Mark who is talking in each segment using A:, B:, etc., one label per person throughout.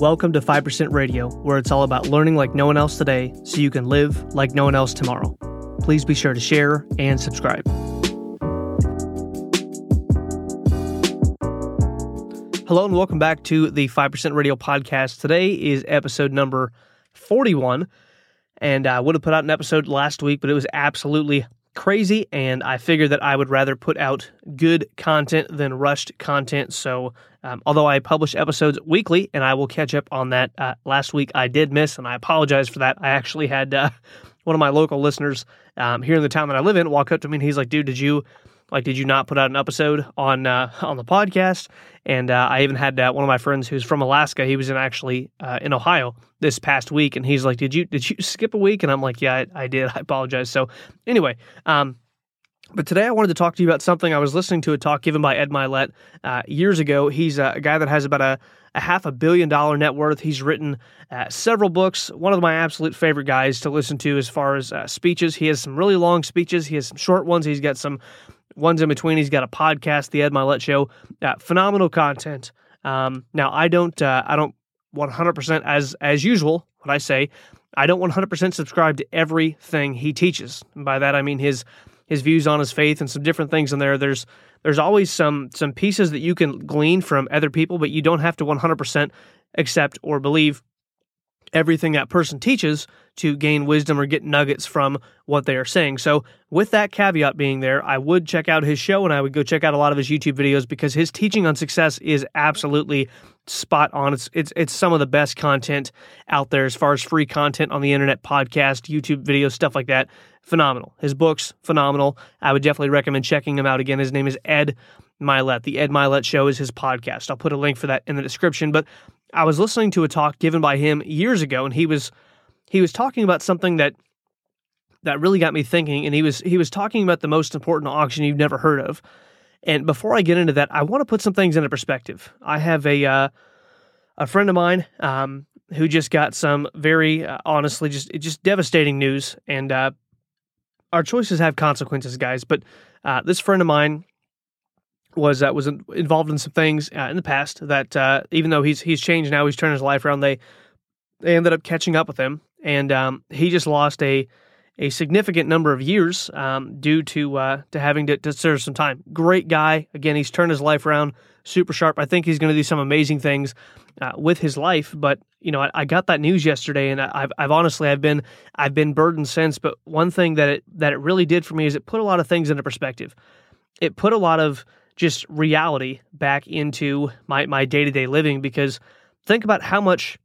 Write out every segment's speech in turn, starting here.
A: Welcome to 5% Radio, where it's all about learning like no one else today so you can live like no one else tomorrow. Please be sure to share and subscribe. Hello, and welcome back to the 5% Radio podcast. Today is episode number 41. And I would have put out an episode last week, but it was absolutely crazy. And I figured that I would rather put out good content than rushed content. So, um, although I publish episodes weekly and I will catch up on that, uh, last week I did miss, and I apologize for that. I actually had uh, one of my local listeners um, here in the town that I live in walk up to me and he's like, dude, did you like, did you not put out an episode on uh, on the podcast? And uh, I even had uh, one of my friends who's from Alaska. He was in actually uh, in Ohio this past week, and he's like, "Did you did you skip a week?" And I'm like, "Yeah, I, I did. I apologize." So anyway, um, but today I wanted to talk to you about something I was listening to a talk given by Ed Mylett uh, years ago. He's a guy that has about a, a half a billion dollar net worth. He's written uh, several books. One of my absolute favorite guys to listen to as far as uh, speeches. He has some really long speeches. He has some short ones. He's got some ones in between. He's got a podcast, The Ed Mylett Show. Uh, phenomenal content. Um, now I don't uh, I don't 100% as as usual. What I say, I don't 100% subscribe to everything he teaches. And by that I mean his his views on his faith and some different things in there. There's there's always some some pieces that you can glean from other people, but you don't have to 100% accept or believe everything that person teaches to gain wisdom or get nuggets from what they are saying. So, with that caveat being there, I would check out his show and I would go check out a lot of his YouTube videos because his teaching on success is absolutely spot on. It's it's it's some of the best content out there as far as free content on the internet, podcast, YouTube videos, stuff like that. Phenomenal. His books, phenomenal. I would definitely recommend checking him out again. His name is Ed Mylett. The Ed Mylett Show is his podcast. I'll put a link for that in the description. But I was listening to a talk given by him years ago, and he was he was talking about something that that really got me thinking. And he was he was talking about the most important auction you've never heard of. And before I get into that, I want to put some things into perspective. I have a uh, a friend of mine um, who just got some very uh, honestly just just devastating news, and uh, our choices have consequences, guys. But uh, this friend of mine was uh, was involved in some things uh, in the past that uh, even though he's he's changed now, he's turned his life around. They they ended up catching up with him, and um, he just lost a a significant number of years um, due to uh, to having to, to, serve some time. Great guy. Again, he's turned his life around. Super sharp. I think he's going to do some amazing things uh, with his life. But you know, I, I, got that news yesterday, and I've, I've honestly I've been I've been burdened since. But one thing that it that it really did for me is it put a lot of things into perspective. It put a lot of just reality back into my my day to day living because think about how much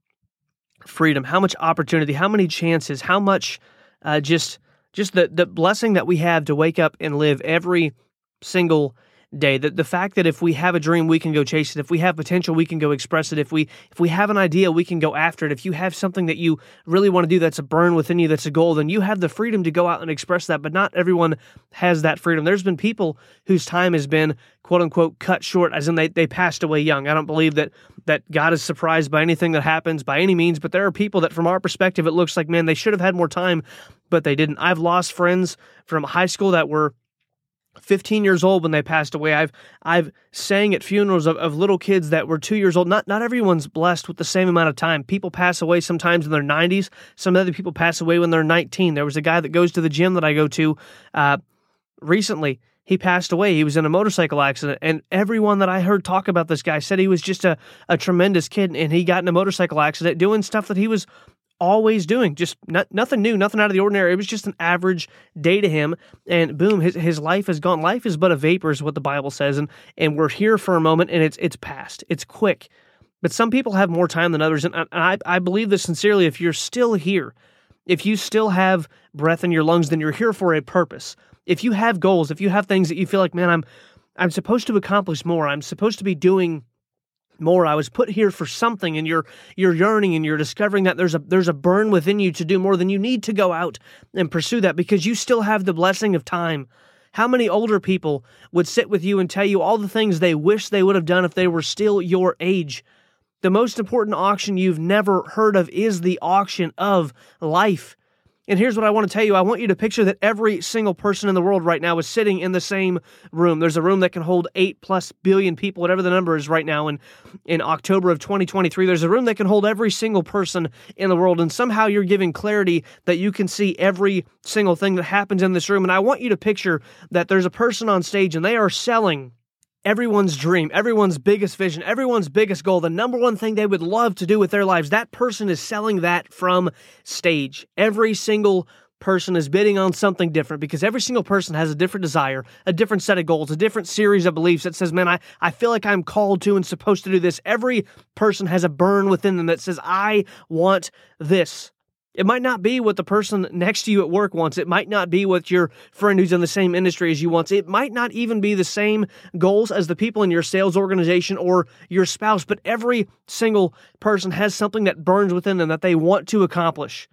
A: freedom, how much opportunity, how many chances, how much uh, just just the the blessing that we have to wake up and live every single day. The, the fact that if we have a dream, we can go chase it. If we have potential, we can go express it. If we if we have an idea, we can go after it. If you have something that you really want to do that's a burn within you, that's a goal, then you have the freedom to go out and express that. But not everyone has that freedom. There's been people whose time has been quote unquote cut short, as in they, they passed away young. I don't believe that that God is surprised by anything that happens by any means, but there are people that from our perspective it looks like, man, they should have had more time, but they didn't. I've lost friends from high school that were 15 years old when they passed away. I've I've sang at funerals of, of little kids that were two years old. Not not everyone's blessed with the same amount of time. People pass away sometimes in their 90s. Some other people pass away when they're 19. There was a guy that goes to the gym that I go to uh, recently. He passed away. He was in a motorcycle accident, and everyone that I heard talk about this guy said he was just a, a tremendous kid, and he got in a motorcycle accident doing stuff that he was always doing. Just not, nothing new, nothing out of the ordinary. It was just an average day to him. And boom, his, his life is gone. Life is but a vapor, is what the Bible says. And, and we're here for a moment and it's, it's past. It's quick. But some people have more time than others. And I, I believe this sincerely. If you're still here, if you still have breath in your lungs, then you're here for a purpose. If you have goals, if you have things that you feel like, man, I'm, I'm supposed to accomplish more. I'm supposed to be doing more. I was put here for something and you're you're yearning and you're discovering that there's a there's a burn within you to do more than you need to go out and pursue that because you still have the blessing of time. How many older people would sit with you and tell you all the things they wish they would have done if they were still your age? The most important auction you've never heard of is the auction of life And here's what I want to tell you I want you to picture that every single person in the world right now is sitting in the same room. There's a room that can hold eight plus billion people, whatever the number is right now. And in October of 2023, there's a room that can hold every single person in the world. And somehow you're giving clarity that you can see every single thing that happens in this room. And I want you to picture that there's a person on stage and they are selling everyone's dream, everyone's biggest vision, everyone's biggest goal, the number one thing they would love to do with their lives, that person is selling that from stage. Every single person is bidding on something different because every single person has a different desire, a different set of goals, a different series of beliefs that says, man, I, I feel like I'm called to and supposed to do this. Every person has a burn within them that says, I want this. It might not be what the person next to you at work wants. It might not be what your friend who's in the same industry as you wants. It might not even be the same goals as the people in your sales organization or your spouse, but every single person has something that burns within them that they want to accomplish.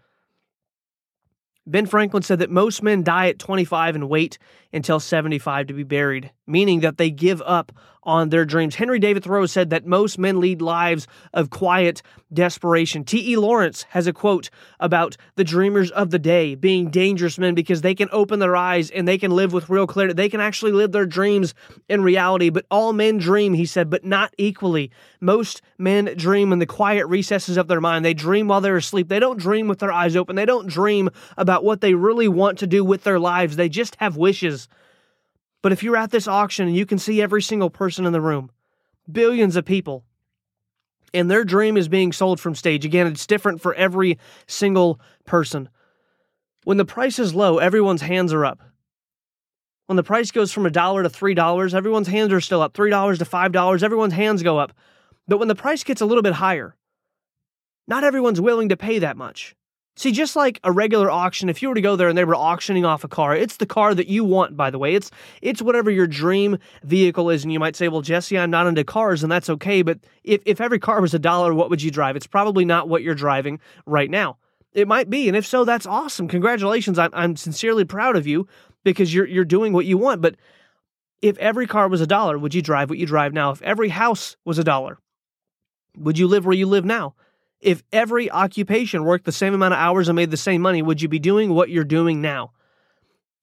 A: Ben Franklin said that most men die at 25 and wait until 75 to be buried, meaning that they give up on their dreams. Henry David Thoreau said that most men lead lives of quiet desperation. T.E. Lawrence has a quote about the dreamers of the day being dangerous men because they can open their eyes and they can live with real clarity. They can actually live their dreams in reality. But all men dream, he said, but not equally. Most men dream in the quiet recesses of their mind. They dream while they're asleep. They don't dream with their eyes open. They don't dream about what they really want to do with their lives. They just have wishes. But if you're at this auction and you can see every single person in the room, billions of people, and their dream is being sold from stage, again, it's different for every single person. When the price is low, everyone's hands are up. When the price goes from a dollar to three dollars, everyone's hands are still up. Three dollars to five dollars, everyone's hands go up. But when the price gets a little bit higher, not everyone's willing to pay that much. See, just like a regular auction, if you were to go there and they were auctioning off a car, it's the car that you want, by the way. It's it's whatever your dream vehicle is. And you might say, well, Jesse, I'm not into cars, and that's okay. But if, if every car was a dollar, what would you drive? It's probably not what you're driving right now. It might be. And if so, that's awesome. Congratulations. I'm, I'm sincerely proud of you because you're you're doing what you want. But if every car was a dollar, would you drive what you drive now? If every house was a dollar, would you live where you live now? If every occupation worked the same amount of hours and made the same money, would you be doing what you're doing now?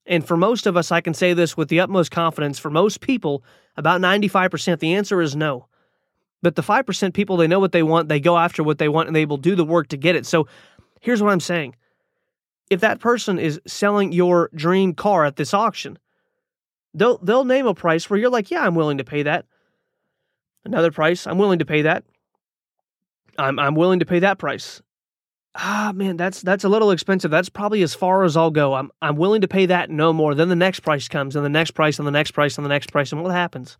A: And for most of us, I can say this with the utmost confidence. For most people, about 95%, the answer is no. But the 5% people, they know what they want, they go after what they want, and they will do the work to get it. So here's what I'm saying if that person is selling your dream car at this auction, they'll, they'll name a price where you're like, yeah, I'm willing to pay that. Another price, I'm willing to pay that. I'm I'm willing to pay that price. Ah man, that's that's a little expensive. That's probably as far as I'll go. I'm I'm willing to pay that no more. Then the next price comes, and the next price, and the next price, and the next price. And what happens?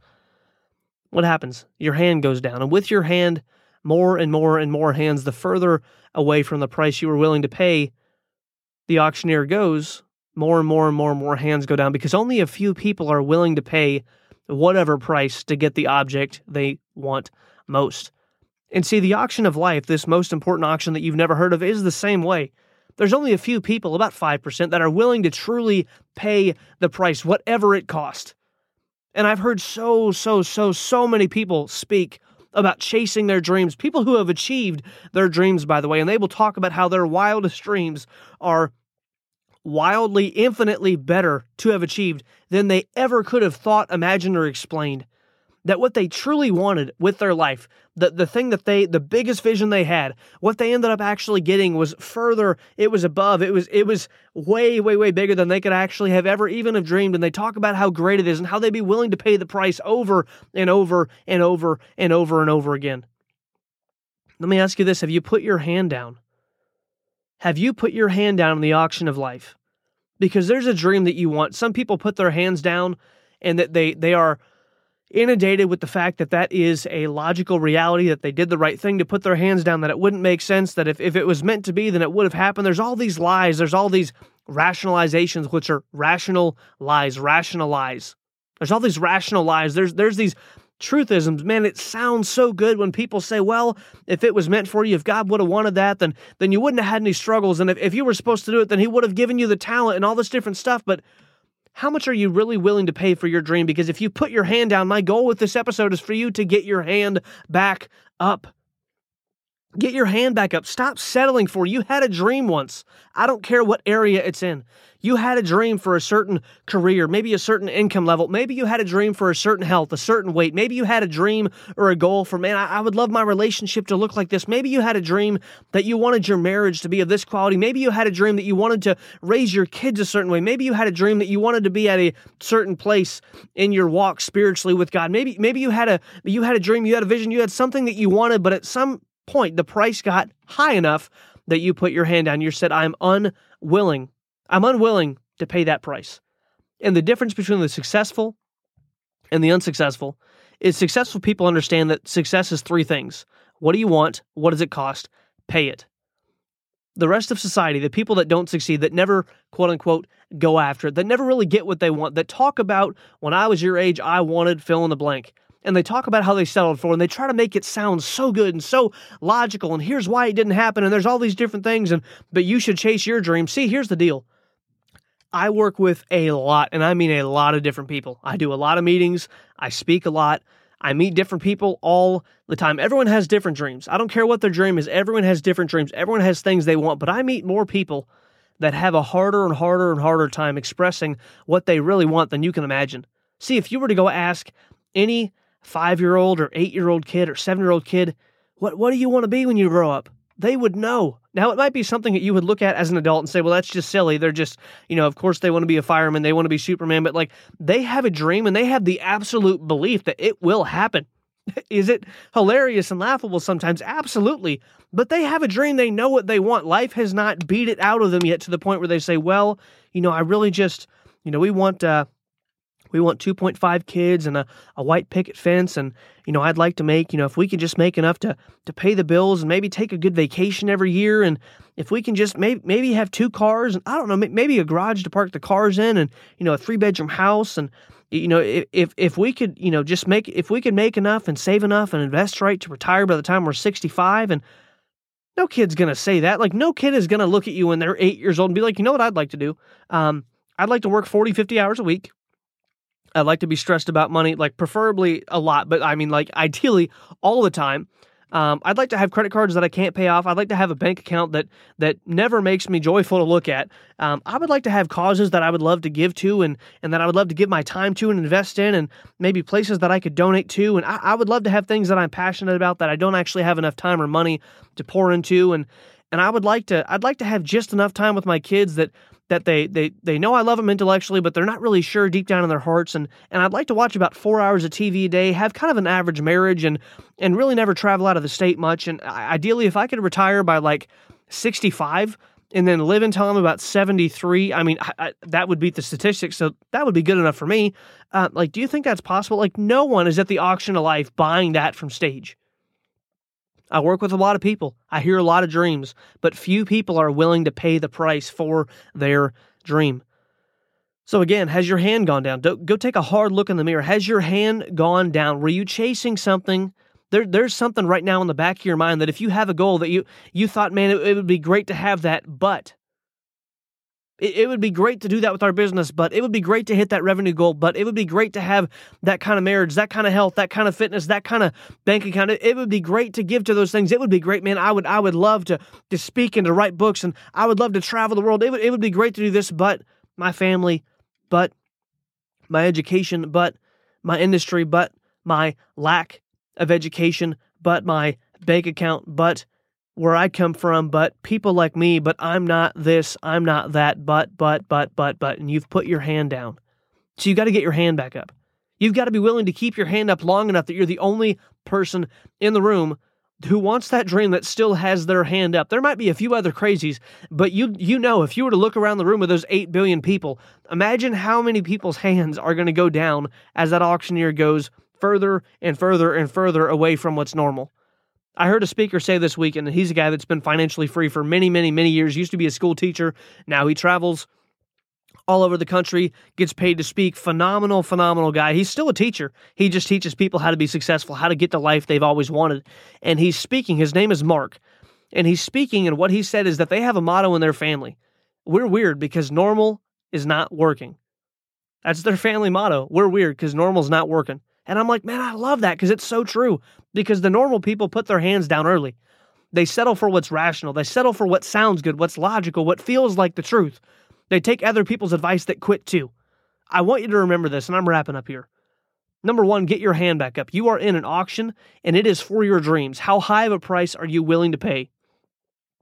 A: What happens? Your hand goes down. And with your hand, more and more and more hands, the further away from the price you were willing to pay, the auctioneer goes, more and more and more and more hands go down because only a few people are willing to pay whatever price to get the object they want most. And see, the auction of life, this most important auction that you've never heard of, is the same way. There's only a few people, about 5%, that are willing to truly pay the price, whatever it costs. And I've heard so, so, so, so many people speak about chasing their dreams, people who have achieved their dreams, by the way, and they will talk about how their wildest dreams are wildly, infinitely better to have achieved than they ever could have thought, imagined, or explained that what they truly wanted with their life, the, the thing that they, the biggest vision they had, what they ended up actually getting was further, it was above, it was, it was way, way, way bigger than they could actually have ever even have dreamed. And they talk about how great it is and how they'd be willing to pay the price over and over and over and over and over again. Let me ask you this Have you put your hand down? Have you put your hand down in the auction of life? Because there's a dream that you want. Some people put their hands down and that they, they are, inundated with the fact that that is a logical reality, that they did the right thing to put their hands down, that it wouldn't make sense, that if, if it was meant to be, then it would have happened. There's all these lies, there's all these rationalizations, which are rational lies, rationalize. There's all these rational lies. There's there's these truthisms. Man, it sounds so good when people say, well, if it was meant for you, if God would have wanted that, then then you wouldn't have had any struggles. And if, if you were supposed to do it, then he would have given you the talent and all this different stuff. But how much are you really willing to pay for your dream? Because if you put your hand down, my goal with this episode is for you to get your hand back up. Get your hand back up. Stop settling for you had a dream once. I don't care what area it's in. You had a dream for a certain career, maybe a certain income level. Maybe you had a dream for a certain health, a certain weight. Maybe you had a dream or a goal for, man, I, I would love my relationship to look like this. Maybe you had a dream that you wanted your marriage to be of this quality. Maybe you had a dream that you wanted to raise your kids a certain way. Maybe you had a dream that you wanted to be at a certain place in your walk spiritually with God. Maybe maybe you had a you had a dream, you had a vision, you had something that you wanted, but at some point the price got high enough that you put your hand down. You said, I'm unwilling. I'm unwilling to pay that price. And the difference between the successful and the unsuccessful is successful people understand that success is three things. What do you want? What does it cost? Pay it. The rest of society, the people that don't succeed, that never, quote unquote, go after it, that never really get what they want, that talk about when I was your age, I wanted fill in the blank and they talk about how they settled for and they try to make it sound so good and so logical and here's why it didn't happen and there's all these different things and but you should chase your dream. See, here's the deal. I work with a lot and I mean a lot of different people. I do a lot of meetings, I speak a lot. I meet different people all the time. Everyone has different dreams. I don't care what their dream is. Everyone has different dreams. Everyone has things they want, but I meet more people that have a harder and harder and harder time expressing what they really want than you can imagine. See, if you were to go ask any five year old or eight year old kid or seven year old kid, what, what do you want to be when you grow up? They would know. Now, it might be something that you would look at as an adult and say, well, that's just silly. They're just, you know, of course they want to be a fireman, they want to be Superman, but like they have a dream and they have the absolute belief that it will happen. Is it hilarious and laughable sometimes? Absolutely. But they have a dream. They know what they want. Life has not beat it out of them yet to the point where they say, well, you know, I really just, you know, we want, uh, we want 2.5 kids and a, a white picket fence and you know i'd like to make you know if we could just make enough to to pay the bills and maybe take a good vacation every year and if we can just maybe maybe have two cars and i don't know maybe a garage to park the cars in and you know a three bedroom house and you know if if we could you know just make if we could make enough and save enough and invest right to retire by the time we're 65 and no kid's gonna say that. Like no kid is gonna look at you when they're eight years old and be like you know what i'd like to do? Um, i'd like to work 40 50 hours a week I'd like to be stressed about money, like preferably a lot, but I mean, like ideally all the time. Um, I'd like to have credit cards that I can't pay off. I'd like to have a bank account that that never makes me joyful to look at. Um, I would like to have causes that I would love to give to, and and that I would love to give my time to and invest in, and maybe places that I could donate to. And I, I would love to have things that I'm passionate about that I don't actually have enough time or money to pour into, and and I would like to I'd like to have just enough time with my kids that that they they they know I love them intellectually, but they're not really sure deep down in their hearts. And and I'd like to watch about four hours of TV a day, have kind of an average marriage, and and really never travel out of the state much. And ideally, if I could retire by like sixty five. And then live until I'm about 73. I mean, I, I, that would beat the statistics. So that would be good enough for me. Uh, like, do you think that's possible? Like, no one is at the auction of life buying that from stage. I work with a lot of people. I hear a lot of dreams, but few people are willing to pay the price for their dream. So, again, has your hand gone down? Go take a hard look in the mirror. Has your hand gone down? Were you chasing something? There, there's something right now in the back of your mind that if you have a goal that you you thought, man, it, it would be great to have that, but it, would be great to do that with our business, but it would be great to hit that revenue goal, but it would be great to have that kind of marriage, that kind of health, that kind of fitness, that kind of bank account. It, it would be great to give to those things. It would be great, man. I would I would love to to speak and to write books and I would love to travel the world. It would it would be great to do this, but my family, but my education, but my industry, but my lack of education, but my bank account, but where I come from, but people like me, but I'm not this, I'm not that, but, but, but, but, but, and you've put your hand down. So you got to get your hand back up. You've got to be willing to keep your hand up long enough that you're the only person in the room who wants that dream that still has their hand up. There might be a few other crazies, but you you know if you were to look around the room of those 8 billion people, imagine how many people's hands are going to go down as that auctioneer goes further and further and further away from what's normal. I heard a speaker say this week, and he's a guy that's been financially free for many, many, many years. Used to be a school teacher. Now he travels all over the country, gets paid to speak. Phenomenal, phenomenal guy. He's still a teacher. He just teaches people how to be successful, how to get the life they've always wanted. And he's speaking. His name is Mark. And he's speaking, and what he said is that they have a motto in their family. We're weird because normal is not working. That's their family motto. We're weird because normal's not working. And I'm like, man, I love that because it's so true. Because the normal people put their hands down early. They settle for what's rational. They settle for what sounds good, what's logical, what feels like the truth. They take other people's advice that quit too. I want you to remember this, and I'm wrapping up here. Number one, get your hand back up. You are in an auction, and it is for your dreams. How high of a price are you willing to pay?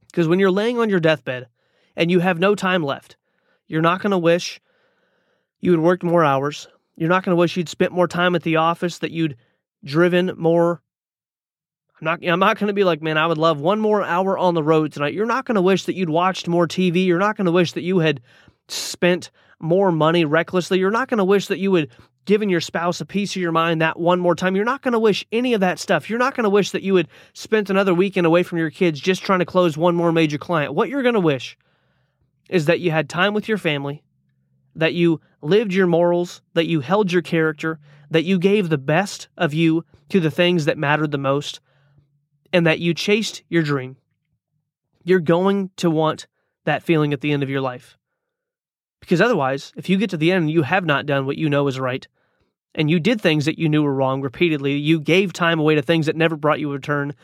A: Because when you're laying on your deathbed and you have no time left, you're not going to wish you had worked more hours. You're not going to wish you'd spent more time at the office, that you'd driven more. I'm not I'm not going to be like, man, I would love one more hour on the road tonight. You're not going to wish that you'd watched more TV. You're not going to wish that you had spent more money recklessly. You're not going to wish that you would given your spouse a piece of your mind that one more time. You're not going to wish any of that stuff. You're not going to wish that you had spent another weekend away from your kids just trying to close one more major client. What you're going to wish is that you had time with your family, that you lived your morals, that you held your character, that you gave the best of you to the things that mattered the most, and that you chased your dream. You're going to want that feeling at the end of your life. Because otherwise, if you get to the end and you have not done what you know is right, and you did things that you knew were wrong repeatedly, you gave time away to things that never brought you a return,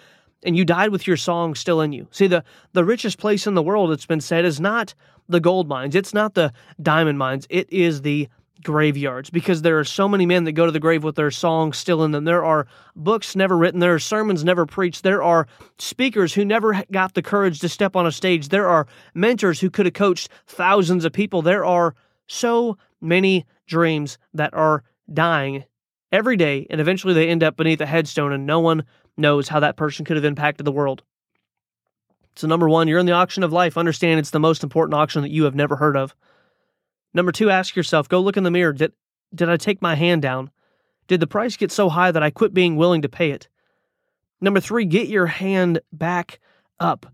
A: and you died with your song still in you. See, the, the richest place in the world, it's been said, is not the gold mines, it's not the diamond mines, it is the graveyards because there are so many men that go to the grave with their songs still in them. There are books never written, there are sermons never preached, there are speakers who never got the courage to step on a stage, there are mentors who could have coached thousands of people. There are so many dreams that are dying every day, and eventually they end up beneath a headstone, and no one knows how that person could have impacted the world. So, number one, you're in the auction of life. Understand it's the most important auction that you have never heard of. Number two, ask yourself go look in the mirror. Did, did I take my hand down? Did the price get so high that I quit being willing to pay it? Number three, get your hand back up.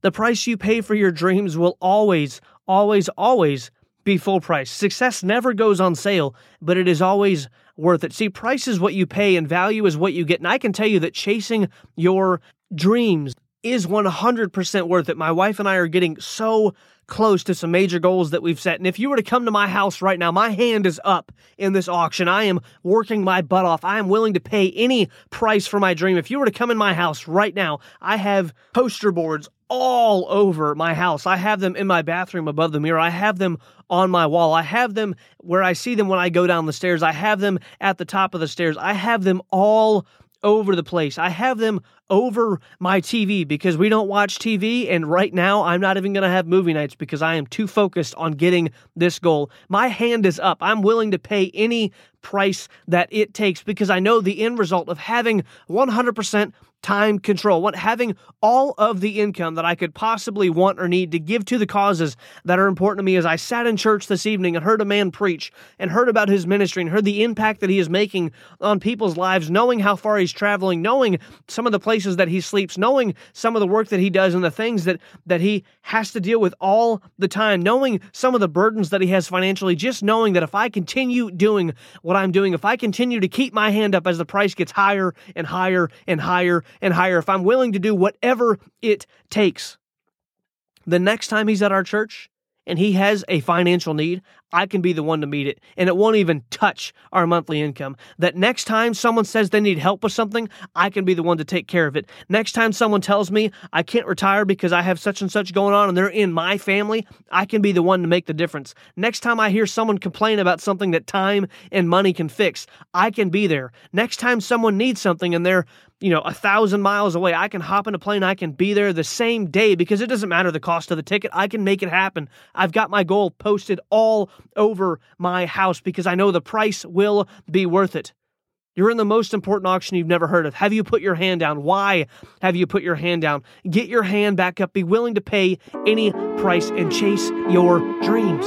A: The price you pay for your dreams will always, always, always be full price. Success never goes on sale, but it is always worth it. See, price is what you pay and value is what you get. And I can tell you that chasing your dreams is 100% worth it. My wife and I are getting so close to some major goals that we've set. And if you were to come to my house right now, my hand is up in this auction. I am working my butt off. I am willing to pay any price for my dream. If you were to come in my house right now, I have poster boards all over my house. I have them in my bathroom above the mirror. I have them on my wall. I have them where I see them when I go down the stairs. I have them at the top of the stairs. I have them all over the place. I have them over my TV because we don't watch TV. And right now, I'm not even going to have movie nights because I am too focused on getting this goal. My hand is up. I'm willing to pay any price that it takes because I know the end result of having 100% time control, what having all of the income that I could possibly want or need to give to the causes that are important to me as I sat in church this evening and heard a man preach and heard about his ministry and heard the impact that he is making on people's lives, knowing how far he's traveling, knowing some of the places that he sleeps, knowing some of the work that he does and the things that that he has to deal with all the time, knowing some of the burdens that he has financially, just knowing that if I continue doing what I'm doing, if I continue to keep my hand up as the price gets higher and higher and higher and higher, if I'm willing to do whatever it takes, the next time he's at our church and he has a financial need, I can be the one to meet it. And it won't even touch our monthly income. That next time someone says they need help with something, I can be the one to take care of it. Next time someone tells me I can't retire because I have such and such going on and they're in my family, I can be the one to make the difference. Next time I hear someone complain about something that time and money can fix, I can be there. Next time someone needs something and they're you know, a thousand miles away. I can hop in a plane. I can be there the same day because it doesn't matter the cost of the ticket. I can make it happen. I've got my goal posted all over my house because I know the price will be worth it. You're in the most important auction you've never heard of. Have you put your hand down? Why have you put your hand down? Get your hand back up. Be willing to pay any price and chase your dreams.